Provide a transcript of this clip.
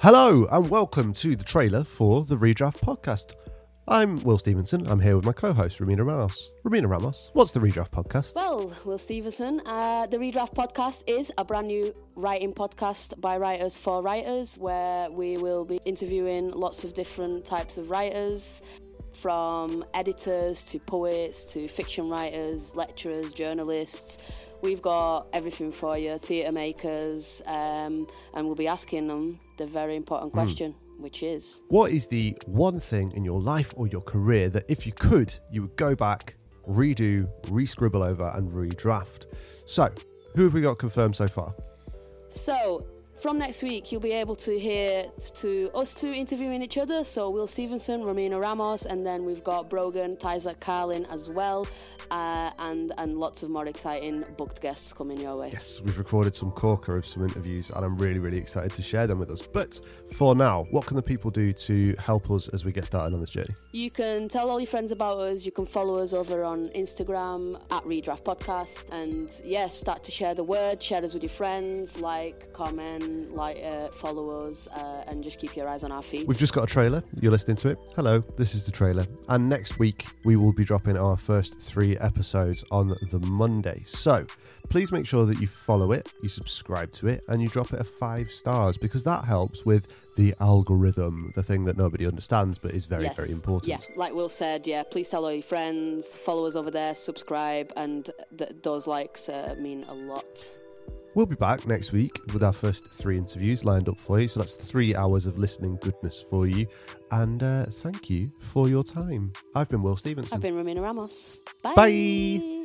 Hello and welcome to the trailer for the Redraft podcast. I'm Will Stevenson. I'm here with my co-host Romina Ramos. Romina Ramos, what's the Redraft podcast? Well, Will Stevenson, uh, the Redraft podcast is a brand new writing podcast by writers for writers, where we will be interviewing lots of different types of writers, from editors to poets to fiction writers, lecturers, journalists. We've got everything for you, theatre makers, um, and we'll be asking them the very important question, which is What is the one thing in your life or your career that if you could, you would go back, redo, re-scribble over and redraft? So, who have we got confirmed so far? So, from next week, you'll be able to hear to us two interviewing each other. So, Will Stevenson, Romina Ramos, and then we've got Brogan, Tyza Carlin as well, uh, and and lots of more exciting booked guests coming your way. Yes, we've recorded some corker of some interviews and I'm really, really excited to share them with us. But for now, what can the people do to help us as we get started on this journey? You can tell all your friends about us. You can follow us over on Instagram at Redraft Podcast, and yeah, start to share the word. Share us with your friends. Like, comment, like, uh, follow us, uh, and just keep your eyes on our feed. We've just got a trailer. You're listening to it. Hello, this is the trailer. And next week, we will be dropping our first three episodes on the Monday. So please make sure that you follow it, you subscribe to it, and you drop it a five stars because that helps with the algorithm, the thing that nobody understands but is very, Yes. very important. Yeah, like Will said, yeah, please tell all your friends, follow us over there, subscribe, and th- those likes uh, mean a lot. We'll be back next week with our first three interviews lined up for you. So that's three hours of listening goodness for you. And uh, thank you for your time. I've been Will Stevenson. I've been Romina Ramos. Bye. Bye.